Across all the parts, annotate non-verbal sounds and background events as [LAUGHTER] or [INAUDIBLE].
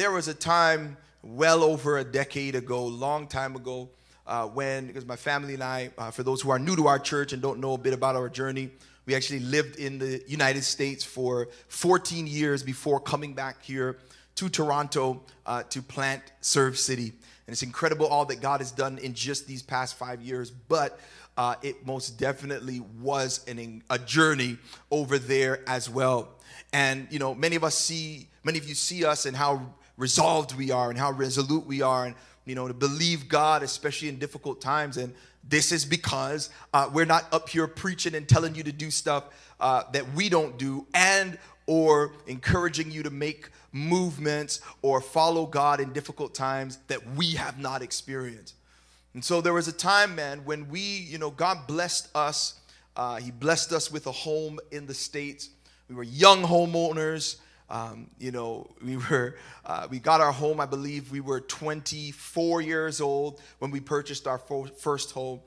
there was a time well over a decade ago, long time ago, uh, when, because my family and I, uh, for those who are new to our church and don't know a bit about our journey, we actually lived in the United States for 14 years before coming back here to Toronto uh, to plant Serve City. And it's incredible all that God has done in just these past five years. But uh, it most definitely was an, a journey over there as well. And, you know, many of us see, many of you see us and how resolved we are and how resolute we are and, you know, to believe God, especially in difficult times. And this is because uh, we're not up here preaching and telling you to do stuff uh, that we don't do and or encouraging you to make movements or follow God in difficult times that we have not experienced. And so there was a time, man, when we, you know, God blessed us. Uh, he blessed us with a home in the States. We were young homeowners. Um, you know, we were, uh, we got our home, I believe we were 24 years old when we purchased our first home.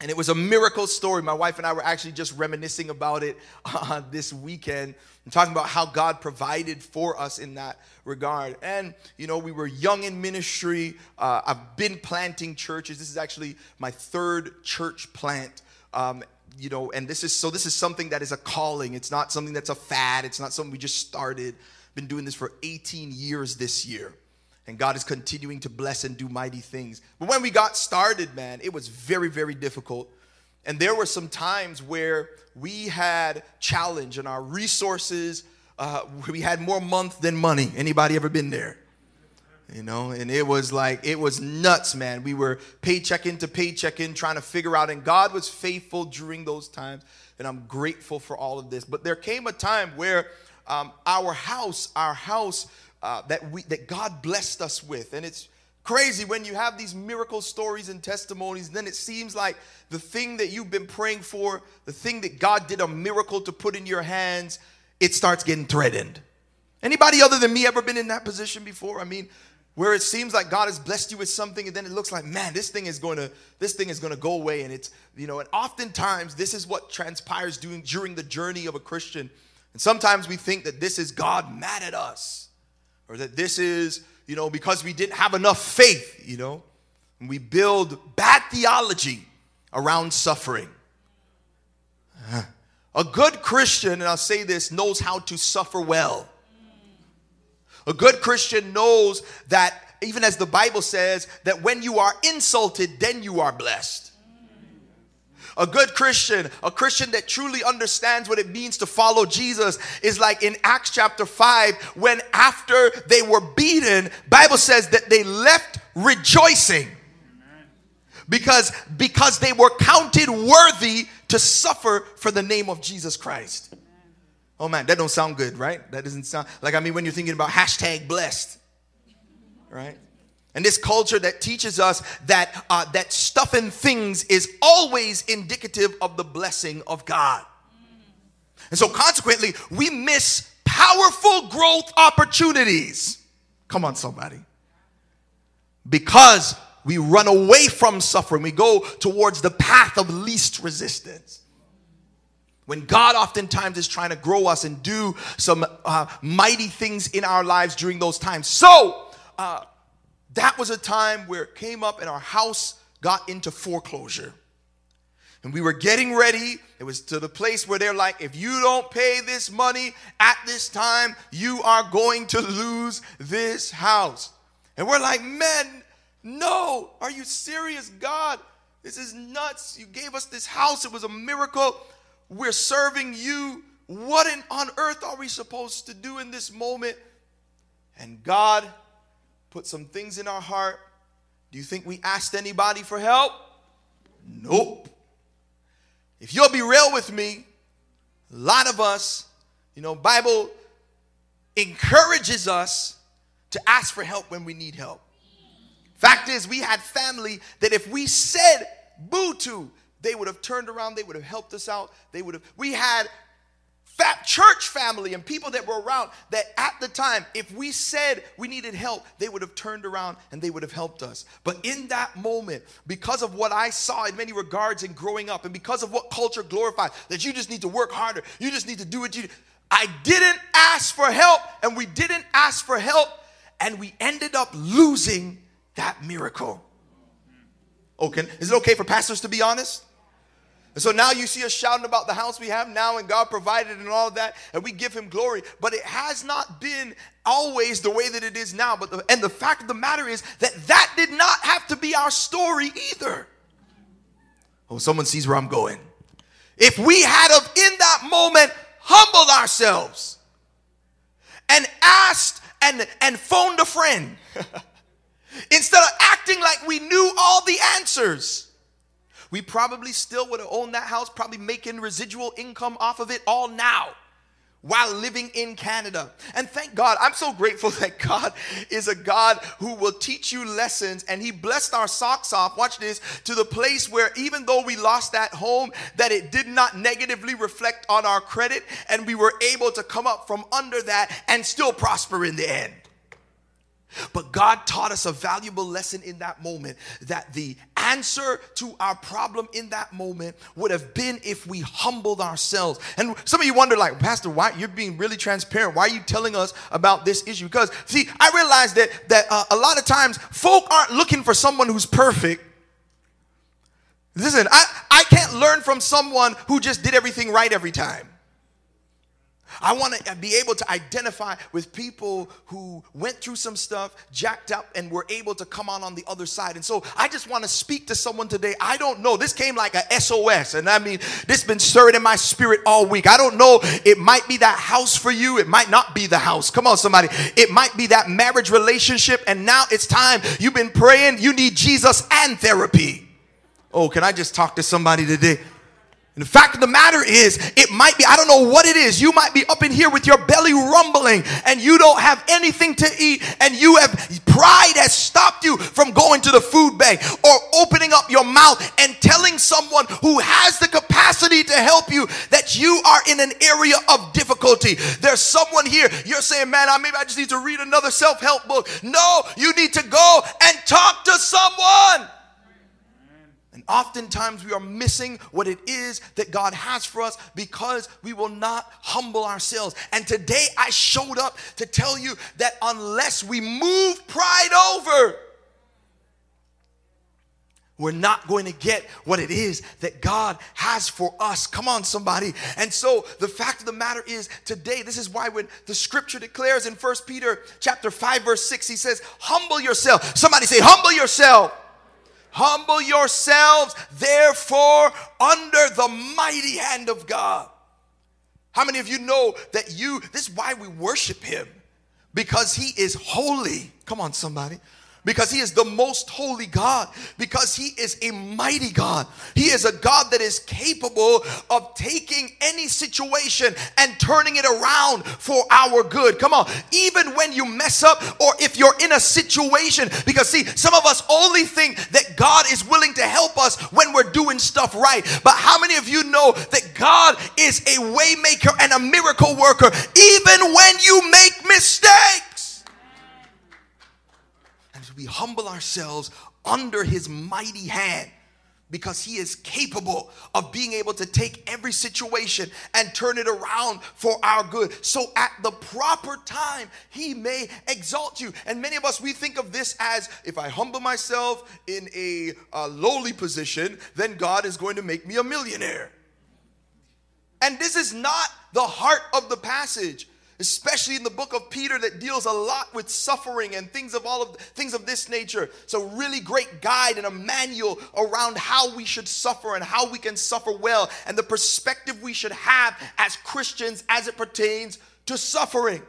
And it was a miracle story. My wife and I were actually just reminiscing about it [LAUGHS] uh, this weekend and talking about how God provided for us in that regard. And, you know, we were young in ministry. Uh, I've been planting churches. This is actually my third church plant. Um, you know, and this is so this is something that is a calling. It's not something that's a fad. It's not something we just started. Been doing this for 18 years this year. And God is continuing to bless and do mighty things. But when we got started, man, it was very, very difficult. And there were some times where we had challenge and our resources, uh, we had more month than money. Anybody ever been there? You know, and it was like, it was nuts, man. We were paycheck into paycheck in trying to figure out, and God was faithful during those times. And I'm grateful for all of this. But there came a time where um, our house, our house, uh, that we that God blessed us with. And it's crazy when you have these miracle stories and testimonies, then it seems like the thing that you've been praying for, the thing that God did a miracle to put in your hands, it starts getting threatened. Anybody other than me ever been in that position before? I mean, where it seems like God has blessed you with something and then it looks like, man, this thing is going to this thing is going to go away and it's, you know, and oftentimes this is what transpires doing during the journey of a Christian. And sometimes we think that this is God mad at us or that this is, you know, because we didn't have enough faith, you know. And we build bad theology around suffering. A good Christian, and I'll say this, knows how to suffer well. A good Christian knows that, even as the Bible says, that when you are insulted, then you are blessed. A good Christian, a Christian that truly understands what it means to follow Jesus is like in Acts chapter 5 when after they were beaten, Bible says that they left rejoicing. Because because they were counted worthy to suffer for the name of Jesus Christ. Oh man, that don't sound good, right? That doesn't sound like I mean when you're thinking about hashtag blessed, right? and this culture that teaches us that uh, that stuff and things is always indicative of the blessing of God. And so consequently, we miss powerful growth opportunities. Come on, somebody. Because we run away from suffering, we go towards the path of least resistance. When God oftentimes is trying to grow us and do some uh, mighty things in our lives during those times. So, uh, that was a time where it came up and our house got into foreclosure. And we were getting ready. It was to the place where they're like, if you don't pay this money at this time, you are going to lose this house. And we're like, man, no. Are you serious, God? This is nuts. You gave us this house. It was a miracle. We're serving you. What on earth are we supposed to do in this moment? And God put some things in our heart. Do you think we asked anybody for help? Nope. If you'll be real with me, a lot of us, you know, Bible encourages us to ask for help when we need help. Fact is, we had family that if we said boo to, they would have turned around, they would have helped us out. They would have, we had fat church family and people that were around that at the time, if we said we needed help, they would have turned around and they would have helped us. But in that moment, because of what I saw in many regards in growing up, and because of what culture glorified, that you just need to work harder, you just need to do what you. I didn't ask for help, and we didn't ask for help. and we ended up losing that miracle. Okay, is it okay for pastors to be honest? And so now you see us shouting about the house we have now and God provided and all that, and we give him glory. But it has not been always the way that it is now. But the, and the fact of the matter is that that did not have to be our story either. Oh, someone sees where I'm going. If we had of in that moment humbled ourselves and asked and, and phoned a friend [LAUGHS] instead of acting like we knew all the answers we probably still would have owned that house, probably making residual income off of it all now while living in Canada. And thank God, I'm so grateful [LAUGHS] that God is a God who will teach you lessons and he blessed our socks off. Watch this to the place where even though we lost that home that it did not negatively reflect on our credit and we were able to come up from under that and still prosper in the end. But God taught us a valuable lesson in that moment that the answer to our problem in that moment would have been if we humbled ourselves. And some of you wonder, like, Pastor, why you're being really transparent? Why are you telling us about this issue? Because, see, I realize that that uh, a lot of times folk aren't looking for someone who's perfect. Listen, I, I can't learn from someone who just did everything right every time. I want to be able to identify with people who went through some stuff, jacked up, and were able to come on on the other side. And so I just want to speak to someone today. I don't know. This came like a SOS. And I mean, this been stirred in my spirit all week. I don't know. It might be that house for you. It might not be the house. Come on, somebody. It might be that marriage relationship. And now it's time. You've been praying. You need Jesus and therapy. Oh, can I just talk to somebody today? And the fact of the matter is, it might be, I don't know what it is. You might be up in here with your belly rumbling and you don't have anything to eat and you have, pride has stopped you from going to the food bank or opening up your mouth and telling someone who has the capacity to help you that you are in an area of difficulty. There's someone here, you're saying, man, I, maybe I just need to read another self help book. No, you need to go and talk to someone. Oftentimes we are missing what it is that God has for us because we will not humble ourselves. And today I showed up to tell you that unless we move pride over, we're not going to get what it is that God has for us. Come on, somebody. And so the fact of the matter is today, this is why when the scripture declares in First Peter chapter 5, verse 6, he says, Humble yourself. Somebody say, Humble yourself Humble yourselves, therefore, under the mighty hand of God. How many of you know that you, this is why we worship Him? Because He is holy. Come on, somebody because he is the most holy God, because he is a mighty God. He is a God that is capable of taking any situation and turning it around for our good. Come on, even when you mess up or if you're in a situation, because see, some of us only think that God is willing to help us when we're doing stuff right. But how many of you know that God is a waymaker and a miracle worker even when you make mistakes? We humble ourselves under his mighty hand because he is capable of being able to take every situation and turn it around for our good. So at the proper time, he may exalt you. And many of us, we think of this as if I humble myself in a, a lowly position, then God is going to make me a millionaire. And this is not the heart of the passage especially in the book of Peter that deals a lot with suffering and things of all of things of this nature. So really great guide and a manual around how we should suffer and how we can suffer well and the perspective we should have as Christians as it pertains to suffering.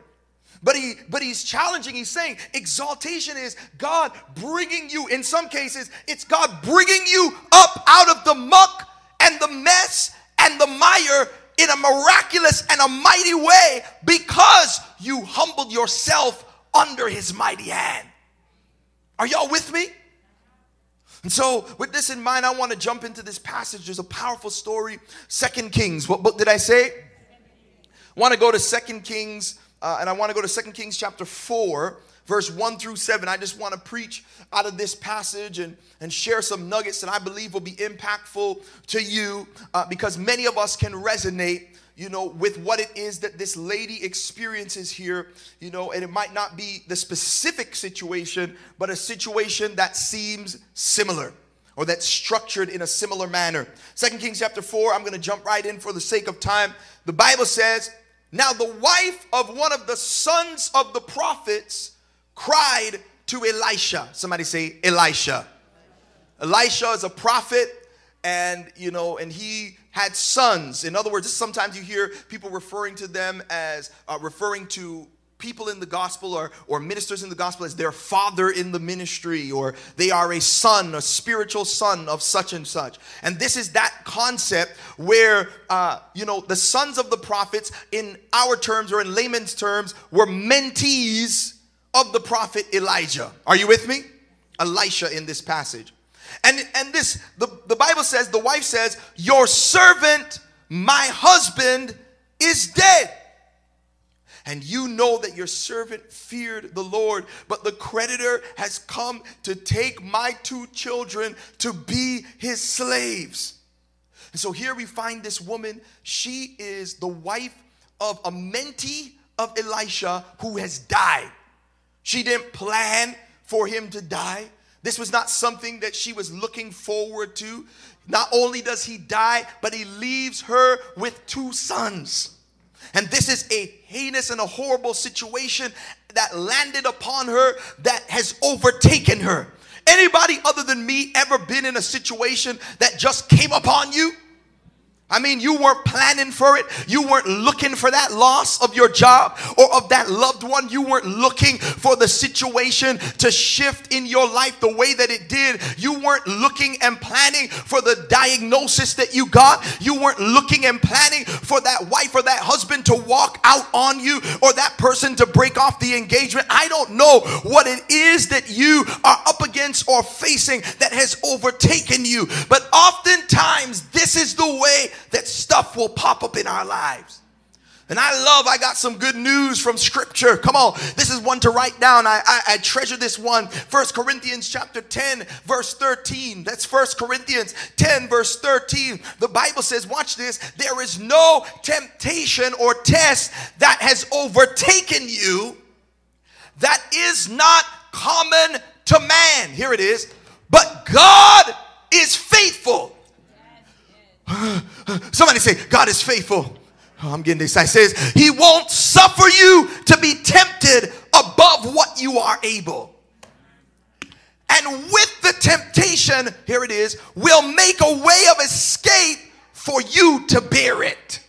But he but he's challenging. He's saying exaltation is God bringing you in some cases it's God bringing you up out of the muck and the mess and the mire in a miraculous and a mighty way because you humbled yourself under his mighty hand. Are y'all with me? And so, with this in mind, I want to jump into this passage. There's a powerful story. Second Kings. What book did I say? I want to go to Second Kings, uh, and I want to go to Second Kings chapter 4 verse 1 through 7. I just want to preach out of this passage and, and share some nuggets that I believe will be impactful to you uh, because many of us can resonate you know, with what it is that this lady experiences here, you know, and it might not be the specific situation, but a situation that seems similar or that's structured in a similar manner. Second Kings chapter 4, I'm going to jump right in for the sake of time. The Bible says, Now the wife of one of the sons of the prophets cried to Elisha. Somebody say, Elisha. Elisha is a prophet, and you know, and he had sons. In other words, sometimes you hear people referring to them as uh, referring to people in the gospel or, or ministers in the gospel as their father in the ministry or they are a son a spiritual son of such and such and this is that concept where uh, you know the sons of the prophets in our terms or in layman's terms were mentees of the prophet elijah are you with me elisha in this passage and and this the, the bible says the wife says your servant my husband is dead and you know that your servant feared the Lord, but the creditor has come to take my two children to be his slaves. And so here we find this woman. She is the wife of a mentee of Elisha who has died. She didn't plan for him to die. This was not something that she was looking forward to. Not only does he die, but he leaves her with two sons. And this is a heinous and a horrible situation that landed upon her that has overtaken her. Anybody other than me ever been in a situation that just came upon you? I mean, you weren't planning for it. You weren't looking for that loss of your job or of that loved one. You weren't looking for the situation to shift in your life the way that it did. You weren't looking and planning for the diagnosis that you got. You weren't looking and planning for that wife or that husband to walk out on you or that person to break off the engagement. I don't know what it is that you are up against or facing that has overtaken you. But oftentimes, this is the way that stuff will pop up in our lives. And I love, I got some good news from scripture. Come on, this is one to write down. I, I, I, treasure this one. First Corinthians chapter 10, verse 13. That's First Corinthians 10, verse 13. The Bible says, watch this, there is no temptation or test that has overtaken you that is not common to man. Here it is. But God is faithful Somebody say, God is faithful. Oh, I'm getting excited. Says, He won't suffer you to be tempted above what you are able. And with the temptation, here it is, will make a way of escape for you to bear it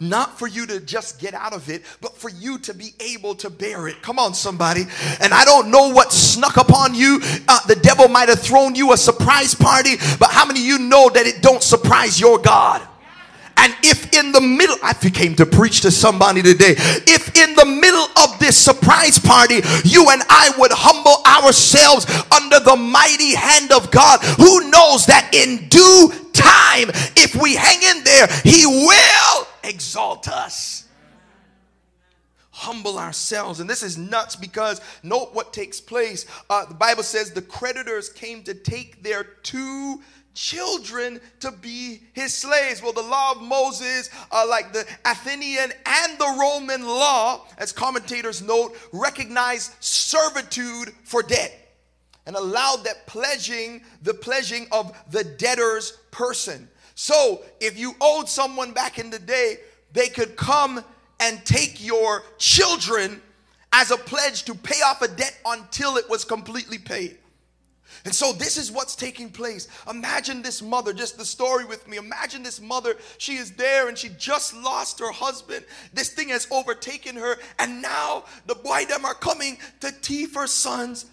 not for you to just get out of it, but for you to be able to bear it. Come on, somebody. And I don't know what snuck upon you. Uh, the devil might have thrown you a surprise party, but how many of you know that it don't surprise your God? And if in the middle, I came to preach to somebody today, if in the middle of this surprise party, you and I would humble ourselves under the mighty hand of God, who knows that in due time, if we hang in there, He will exalt us. Humble ourselves. And this is nuts because note what takes place. Uh, the Bible says the creditors came to take their two children to be his slaves. Well, the law of Moses, uh, like the Athenian and the Roman law, as commentators note, recognized servitude for debt and allowed that pledging, the pledging of the debtor's person. So if you owed someone back in the day, they could come and take your children as a pledge to pay off a debt until it was completely paid. And so this is what's taking place. Imagine this mother, just the story with me. Imagine this mother, she is there and she just lost her husband. This thing has overtaken her, and now the boy them are coming to teeth her sons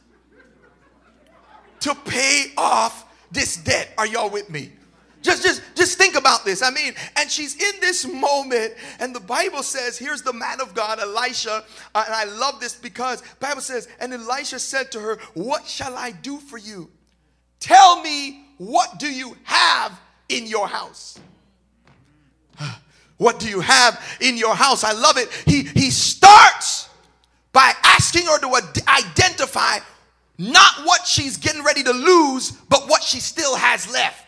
to pay off this debt. Are y'all with me? Just, just, just think about this. I mean, and she's in this moment, and the Bible says, here's the man of God, Elisha, uh, and I love this because Bible says, and Elisha said to her, "What shall I do for you? Tell me, what do you have in your house?" [SIGHS] What do you have in your house? I love it. He he starts by asking her to identify not what she's getting ready to lose, but what she still has left.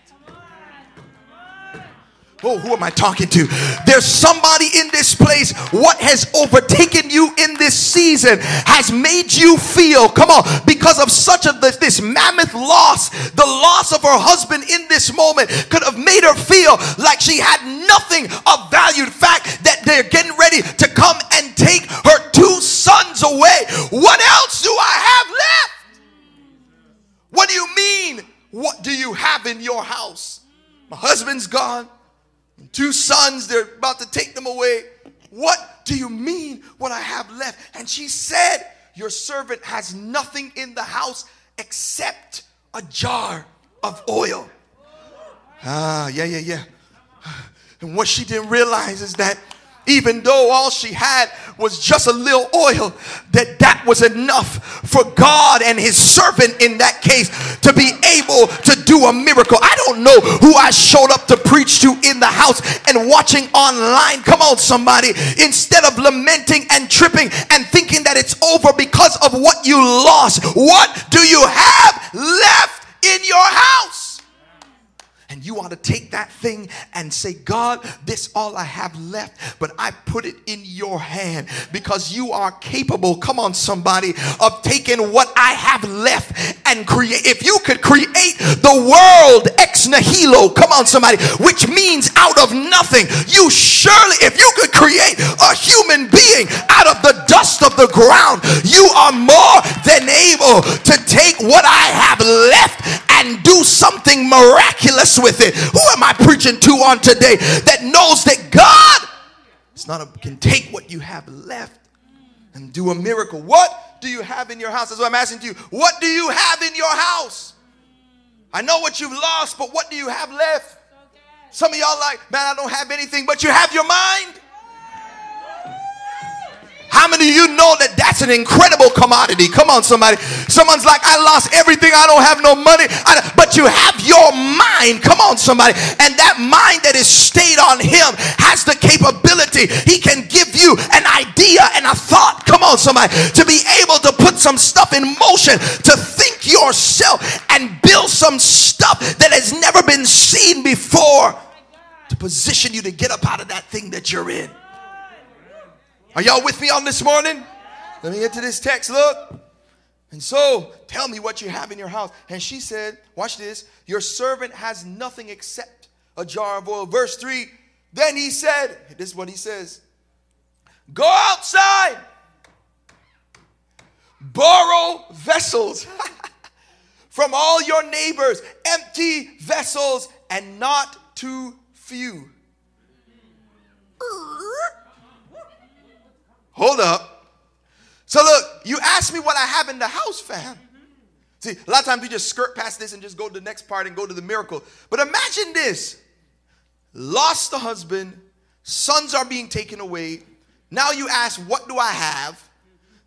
Oh, who am I talking to? There's somebody in this place. What has overtaken you in this season has made you feel, come on, because of such a this, this mammoth loss, the loss of her husband in this moment could have made her feel like she had nothing of value. The fact that they're getting ready to come and take her two sons away. What else do I have left? What do you mean? What do you have in your house? My husband's gone two sons, they're about to take them away. What do you mean what I have left? And she said, Your servant has nothing in the house except a jar of oil. Ah, yeah, yeah, yeah. And what she didn't realize is that even though all she had was just a little oil, that that was enough for God and his servant in that case to be able to do a miracle. I don't know who I showed up to preach to in the house and watching online. Come on, somebody. Instead of lamenting and tripping and thinking that it's over because of what you lost, what do you have left in your house? You ought to take that thing and say, God, this all I have left, but I put it in your hand because you are capable, come on, somebody, of taking what I have left and create. If you could create the world ex nihilo, come on, somebody, which means out of nothing, you surely, if you could create a human being out of the dust of the ground, you are more than able to take what I have left and do something miraculous with it. Who am I preaching to on today that knows that God not a, can take what you have left and do a miracle? What do you have in your house? That's what I'm asking you. What do you have in your house? I know what you've lost, but what do you have left? Some of y'all like, man, I don't have anything, but you have your mind. How many of you know that that's an incredible commodity? Come on, somebody. Someone's like, I lost everything. I don't have no money. but you have your mind. Come on, somebody. And that mind that is stayed on Him has the capability. He can give you an idea and a thought. Come on, somebody. To be able to put some stuff in motion, to think yourself and build some stuff that has never been seen before to position you to get up out of that thing that you're in. Are y'all with me on this morning? Let me get to this text. Look. And so, tell me what you have in your house. And she said, Watch this. Your servant has nothing except a jar of oil. Verse 3 Then he said, This is what he says Go outside, borrow vessels [LAUGHS] from all your neighbors, empty vessels, and not too few. Hold up. So look, you asked me what I have in the house, fam. See, a lot of times we just skirt past this and just go to the next part and go to the miracle. But imagine this lost the husband, sons are being taken away. Now you ask, what do I have?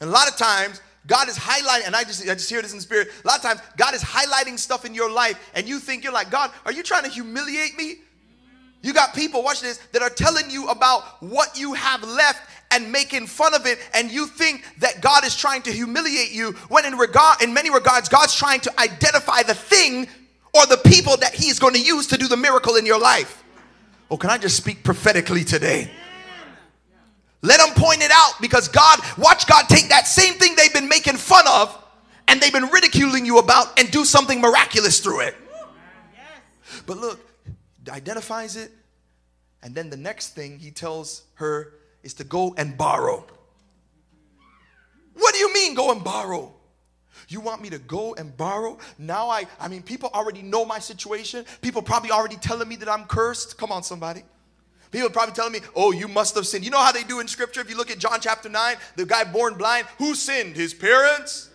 And a lot of times, God is highlighting, and I just, I just hear this in the spirit. A lot of times, God is highlighting stuff in your life, and you think you're like, God, are you trying to humiliate me? You got people, watch this, that are telling you about what you have left and making fun of it, and you think that God is trying to humiliate you, when in regard, in many regards, God's trying to identify the thing or the people that He's going to use to do the miracle in your life. Oh, can I just speak prophetically today? Let them point it out because God, watch God take that same thing they've been making fun of and they've been ridiculing you about and do something miraculous through it. But look, identifies it, and then the next thing he tells her is to go and borrow. What do you mean, go and borrow? You want me to go and borrow? Now I, I mean, people already know my situation. People probably already telling me that I'm cursed. Come on, somebody. People probably telling me, oh, you must have sinned. You know how they do in scripture? If you look at John chapter 9, the guy born blind, who sinned? His parents?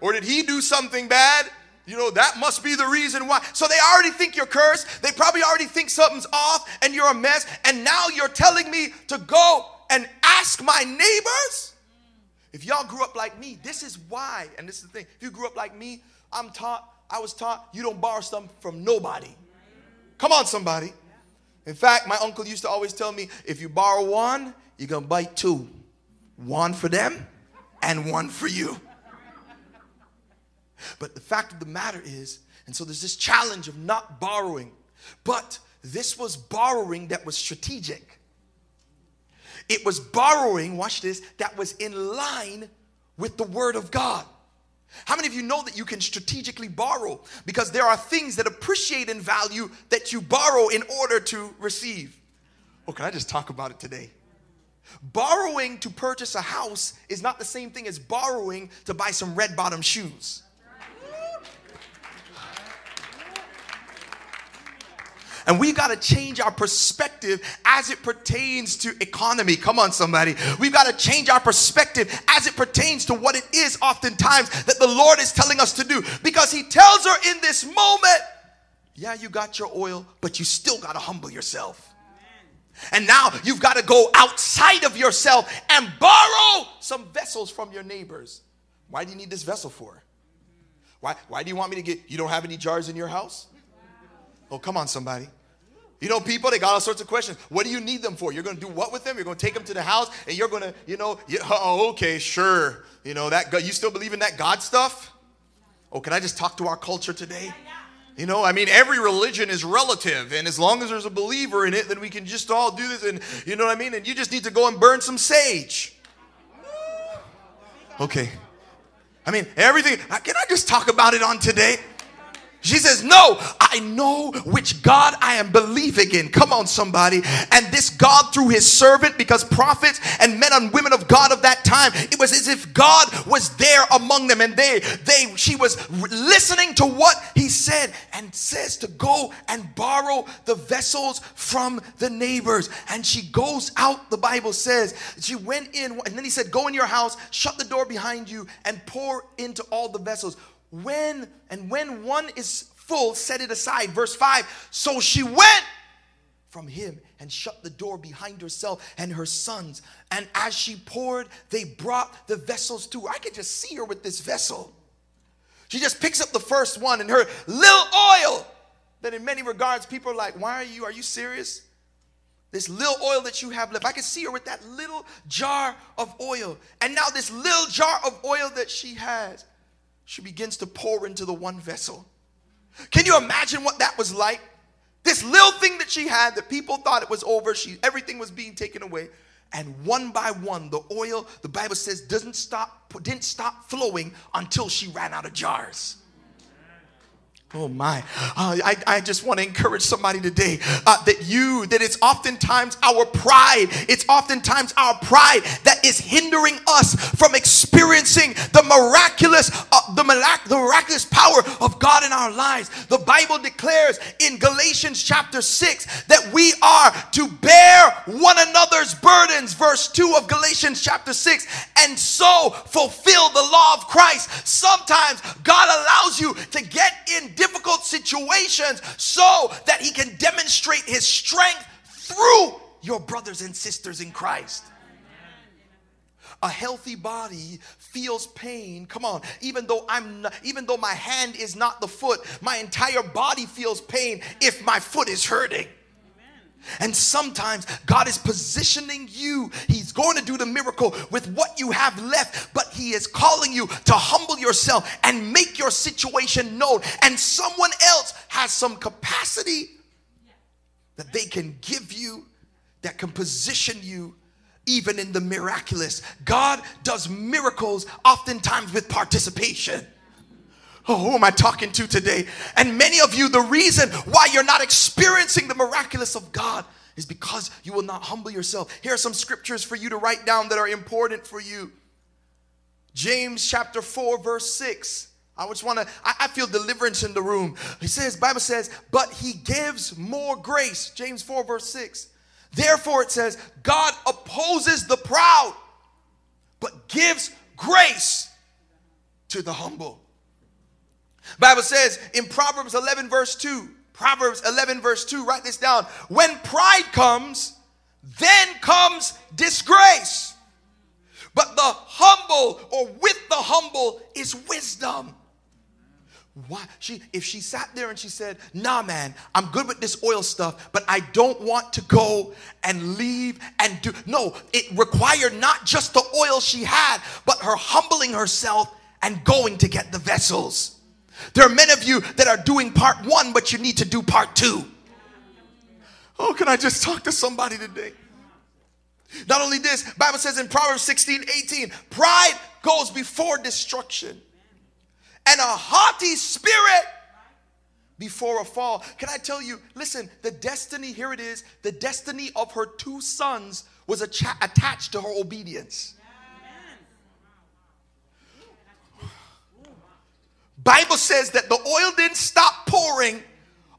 Or did he do something bad? You know, that must be the reason why. So they already think you're cursed. They probably already think something's off and you're a mess. And now you're telling me to go and ask my neighbors? If y'all grew up like me, this is why. And this is the thing. If you grew up like me, I'm taught, I was taught, you don't borrow stuff from nobody. Come on, somebody. In fact, my uncle used to always tell me if you borrow one, you're going to bite two one for them and one for you. But the fact of the matter is, and so there's this challenge of not borrowing. But this was borrowing that was strategic. It was borrowing, watch this, that was in line with the word of God. How many of you know that you can strategically borrow? Because there are things that appreciate in value that you borrow in order to receive. Oh, can I just talk about it today? Borrowing to purchase a house is not the same thing as borrowing to buy some red bottom shoes. And we've got to change our perspective as it pertains to economy. Come on, somebody. We've got to change our perspective as it pertains to what it is oftentimes that the Lord is telling us to do. Because He tells her in this moment, yeah, you got your oil, but you still got to humble yourself. And now you've got to go outside of yourself and borrow some vessels from your neighbors. Why do you need this vessel for? Why, why do you want me to get, you don't have any jars in your house? Oh, come on, somebody. You know, people, they got all sorts of questions. What do you need them for? You're going to do what with them? You're going to take them to the house and you're going to, you know, you, oh, okay, sure. You know, that you still believe in that God stuff? Oh, can I just talk to our culture today? You know, I mean, every religion is relative, and as long as there's a believer in it, then we can just all do this, and you know what I mean? And you just need to go and burn some sage. Okay. I mean, everything, can I just talk about it on today? She says, No, I know which God I am believing in. Come on, somebody. And this God, through his servant, because prophets and men and women of God of that time, it was as if God was there among them. And they, they, she was listening to what he said and says to go and borrow the vessels from the neighbors. And she goes out, the Bible says. She went in, and then he said, Go in your house, shut the door behind you, and pour into all the vessels when and when one is full, set it aside. Verse 5 So she went from him and shut the door behind herself and her sons. And as she poured, they brought the vessels to her. I could just see her with this vessel. She just picks up the first one and her little oil. That in many regards, people are like, Why are you? Are you serious? This little oil that you have left. I can see her with that little jar of oil. And now, this little jar of oil that she has she begins to pour into the one vessel. Can you imagine what that was like? This little thing that she had that people thought it was over, she everything was being taken away. And one by one, the oil, the Bible says, doesn't stop, didn't stop flowing until she ran out of jars. Oh my. Uh, I, I just want to encourage somebody today uh, that you, that it's oftentimes our pride, it's oftentimes our pride that is hindering us from experiencing the miraculous, uh, the, mirac- the miraculous power of God in our lives. The Bible declares in Galatians chapter 6 that we are to bear one another's burdens, verse 2 of Galatians chapter 6, and so fulfill the law of Christ. Sometimes God allows you to get in difficult situations so that he can demonstrate his strength through your brothers and sisters in Christ. A healthy body feels pain. Come on, even though I'm not, even though my hand is not the foot, my entire body feels pain if my foot is hurting. And sometimes God is positioning you. He's going to do the miracle with what you have left, but He is calling you to humble yourself and make your situation known. And someone else has some capacity that they can give you that can position you even in the miraculous. God does miracles oftentimes with participation. Oh, who am I talking to today? And many of you, the reason why you're not experiencing the miraculous of God is because you will not humble yourself. Here are some scriptures for you to write down that are important for you. James chapter 4, verse 6. I just want to, I, I, feel deliverance in the room. He says, Bible says, but he gives more grace. James 4, verse 6. Therefore, it says, God opposes the proud, but gives grace to the humble. Bible says in Proverbs 11 verse 2, Proverbs 11 verse 2, write this down. When pride comes, then comes disgrace. But the humble or with the humble is wisdom. Why she if she sat there and she said, "Nah, man, I'm good with this oil stuff, but I don't want to go and leave and do." No, it required not just the oil she had, but her humbling herself and going to get the vessels. There are many of you that are doing part one, but you need to do part two. Oh, can I just talk to somebody today? Not only this, Bible says in Proverbs 16, 18, pride goes before destruction, and a haughty spirit before a fall. Can I tell you, listen, the destiny, here it is, the destiny of her two sons was attached to her obedience. Bible says that the oil didn't stop pouring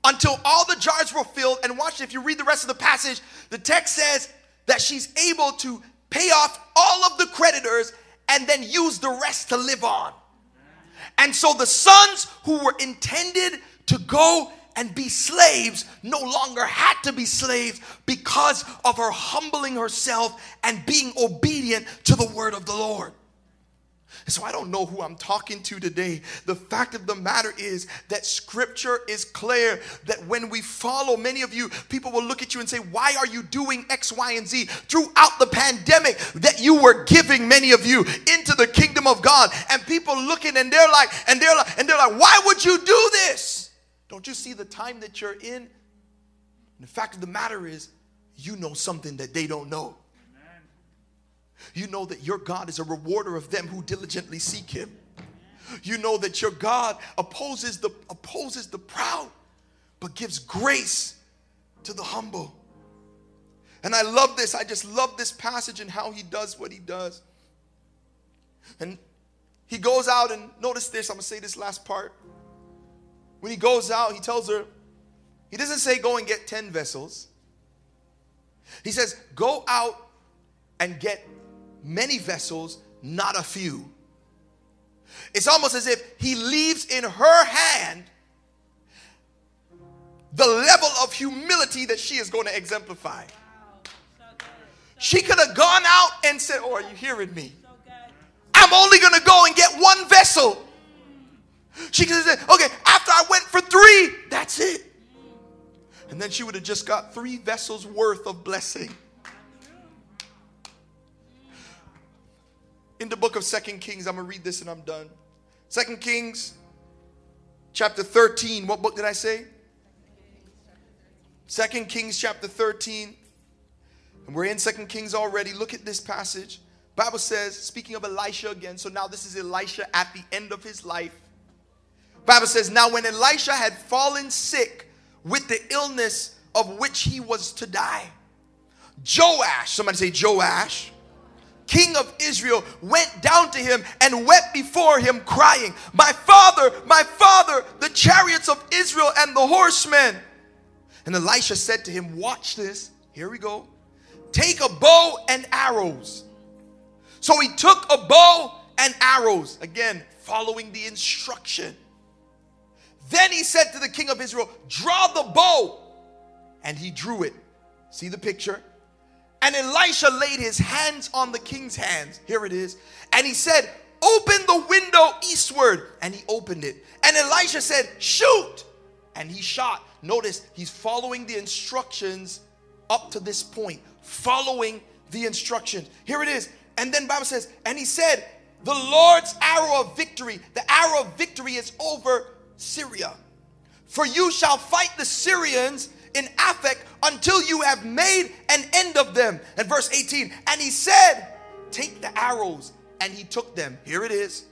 until all the jars were filled. And watch, if you read the rest of the passage, the text says that she's able to pay off all of the creditors and then use the rest to live on. And so the sons who were intended to go and be slaves no longer had to be slaves because of her humbling herself and being obedient to the word of the Lord. So I don't know who I'm talking to today. The fact of the matter is that scripture is clear that when we follow, many of you, people will look at you and say, Why are you doing X, Y, and Z? Throughout the pandemic, that you were giving many of you into the kingdom of God. And people looking and they're like, and they're like, and they're like, Why would you do this? Don't you see the time that you're in? And the fact of the matter is, you know something that they don't know. You know that your God is a rewarder of them who diligently seek him. You know that your God opposes the opposes the proud but gives grace to the humble. And I love this. I just love this passage and how he does what he does. And he goes out and notice this. I'm going to say this last part. When he goes out, he tells her, he doesn't say go and get 10 vessels. He says, go out and get many vessels, not a few. It's almost as if he leaves in her hand the level of humility that she is going to exemplify. She could have gone out and said, Oh, are you hearing me? I'm only going to go and get one vessel. She could have said, Okay, after I went for three, that's it. And then she would have just got three vessels worth of blessing. In the book of Second Kings. I'm going to read this and I'm done. Second Kings chapter 13. What book did I say? Second Kings chapter 13. And we're in Second Kings already. Look at this passage. Bible says, speaking of Elisha again, so now this is Elisha at the end of his life. Bible says, now when Elisha had fallen sick with the illness of which he was to die, Joash, somebody say Joash, king of Israel, went down to him and wept before him, crying, My father, my father, the chariots of Israel and the horsemen. And Elisha said to him, Watch this. Here we go. Take a bow and arrows. So he took a bow and arrows, again, following the instruction. Then he said to the king of Israel, Draw the bow. And he drew it. See the picture? And Elisha laid his hands on the king's hands. Here it is. And he said, Open the window eastward. And he opened it. And Elisha said, Shoot. And he shot. Notice he's following the instructions up to this point, following the instructions. Here it is. And then Bible says, and he said, The Lord's arrow of victory, the arrow of victory is over Syria. For you shall fight the Syrians in Aphek until you have made an end of them. And verse 18, and he said, Take the arrows. And he took them. Here it is.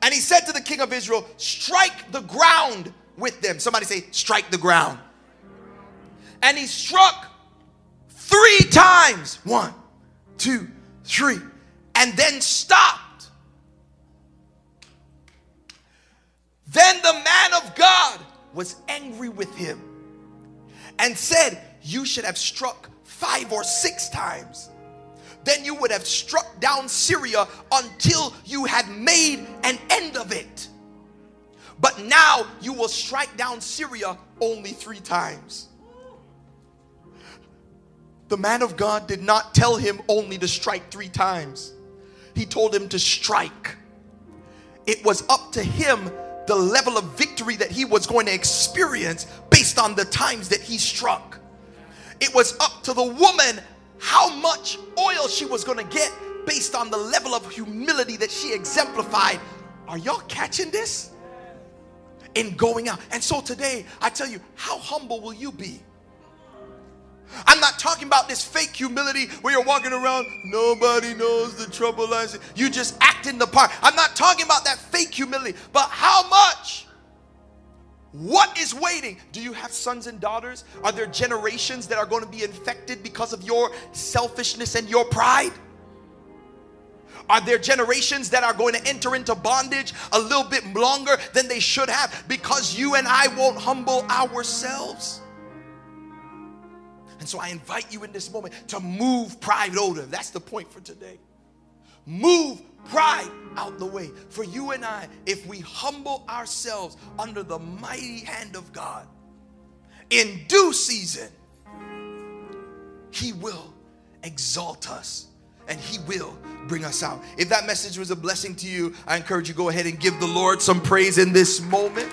And he said to the king of Israel, Strike the ground with them. Somebody say, Strike the ground. And he struck three times one, two, three, and then stopped. Then the man of God was angry with him and said, You should have struck five or six times. Then you would have struck down Syria until you had made an end of it. But now you will strike down Syria only three times. The man of God did not tell him only to strike three times, he told him to strike. It was up to him the level of victory that he was going to experience based on the times that he struck. It was up to the woman how much oil she was going to get based on the level of humility that she exemplified. Are y'all catching this? In going out. And so today, I tell you, how humble will you be? I'm not talking about this fake humility where you're walking around, nobody knows the trouble I see. You just act in the part. I'm not talking about that fake humility, but how much? What is waiting? Do you have sons and daughters? Are there generations that are going to be infected because of your selfishness and your pride? Are there generations that are going to enter into bondage a little bit longer than they should have because you and I won't humble ourselves? And so I invite you in this moment to move pride over. That's the point for today. Move pride out the way. For you and I, if we humble ourselves under the mighty hand of God, in due season, He will exalt us and He will bring us out. If that message was a blessing to you, I encourage you go ahead and give the Lord some praise in this moment.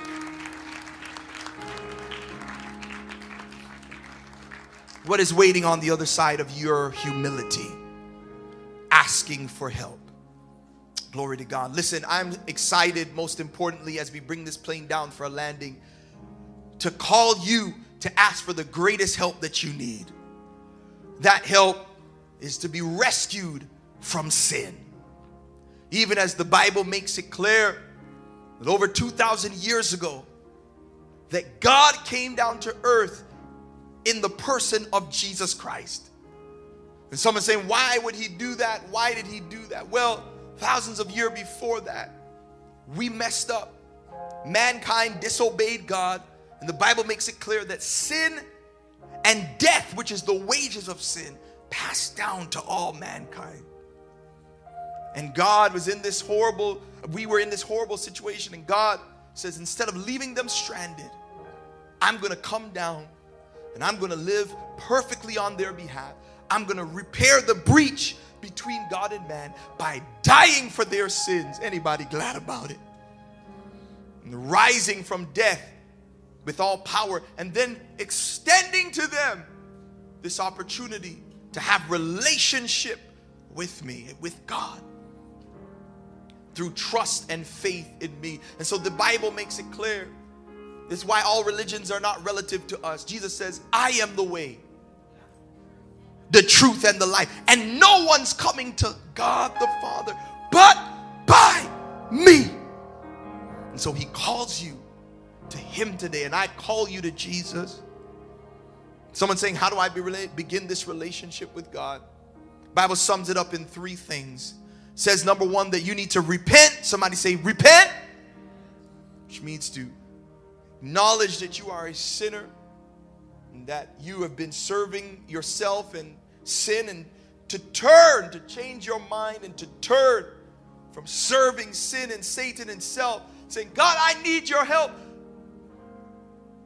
What is waiting on the other side of your humility? Asking for help. Glory to God. Listen, I'm excited, most importantly, as we bring this plane down for a landing, to call you to ask for the greatest help that you need. That help is to be rescued from sin. Even as the Bible makes it clear that over 2,000 years ago, that God came down to earth in the person of Jesus Christ. And someone saying, why would he do that? Why did he do that? Well, thousands of years before that, we messed up. Mankind disobeyed God, and the Bible makes it clear that sin and death, which is the wages of sin, passed down to all mankind. And God was in this horrible, we were in this horrible situation, and God says, instead of leaving them stranded, I'm gonna come down and I'm gonna live perfectly on their behalf. I'm gonna repair the breach between God and man by dying for their sins. Anybody glad about it? And rising from death with all power and then extending to them this opportunity to have relationship with me, with God through trust and faith in me. And so the Bible makes it clear. This is why all religions are not relative to us. Jesus says, I am the way, the truth, and the life. And no one's coming to God the Father but by me. And so he calls you to him today. And I call you to Jesus. Someone saying, How do I be, begin this relationship with God? Bible sums it up in three things. says number one that you need to repent. Somebody say repent, which means to acknowledge that you are a sinner and that you have been serving yourself and sin and to turn, to change your mind and to turn from serving sin and Satan and self, saying, God, I need your help.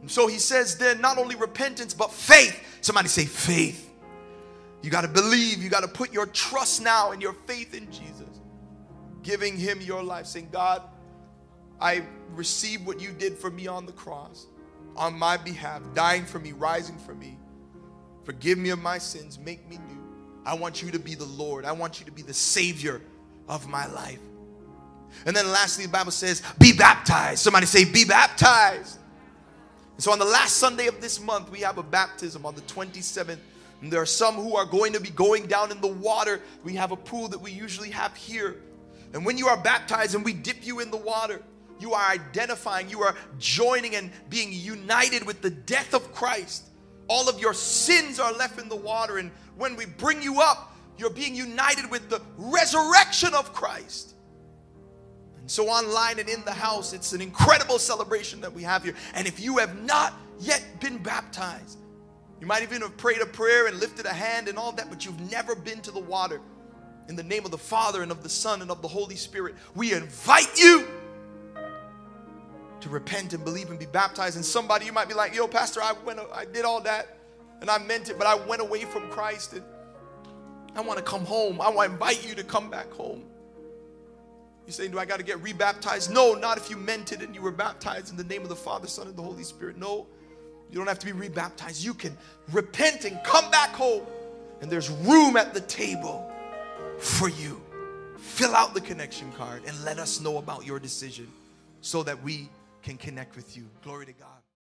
And so he says then not only repentance, but faith. Somebody say faith. You got to believe. You got to put your trust now and your faith in Jesus. Giving him your life, saying, God, I receive what you did for me on the cross, on my behalf, dying for me, rising for me. Forgive me of my sins, make me new. I want you to be the Lord. I want you to be the Savior of my life. And then lastly, the Bible says, be baptized. Somebody say, be baptized. And so on the last Sunday of this month, we have a baptism on the 27th. And there are some who are going to be going down in the water. We have a pool that we usually have here. And when you are baptized and we dip you in the water, you are identifying, you are joining and being united with the death of Christ. All of your sins are left in the water. And when we bring you up, you're being united with the resurrection of Christ. And so, online and in the house, it's an incredible celebration that we have here. And if you have not yet been baptized, you might even have prayed a prayer and lifted a hand and all that, but you've never been to the water. In the name of the Father and of the Son and of the Holy Spirit, we invite you to repent and believe and be baptized. And somebody, you might be like, yo, Pastor, I went, I did all that and I meant it, but I went away from Christ and I want to come home. I want to invite you to come back home. You saying, Do I got to get rebaptized? No, not if you meant it and you were baptized in the name of the Father, Son, and the Holy Spirit. No, you don't have to be rebaptized. You can repent and come back home, and there's room at the table for you. Fill out the connection card and let us know about your decision so that we can connect with you. Glory to God.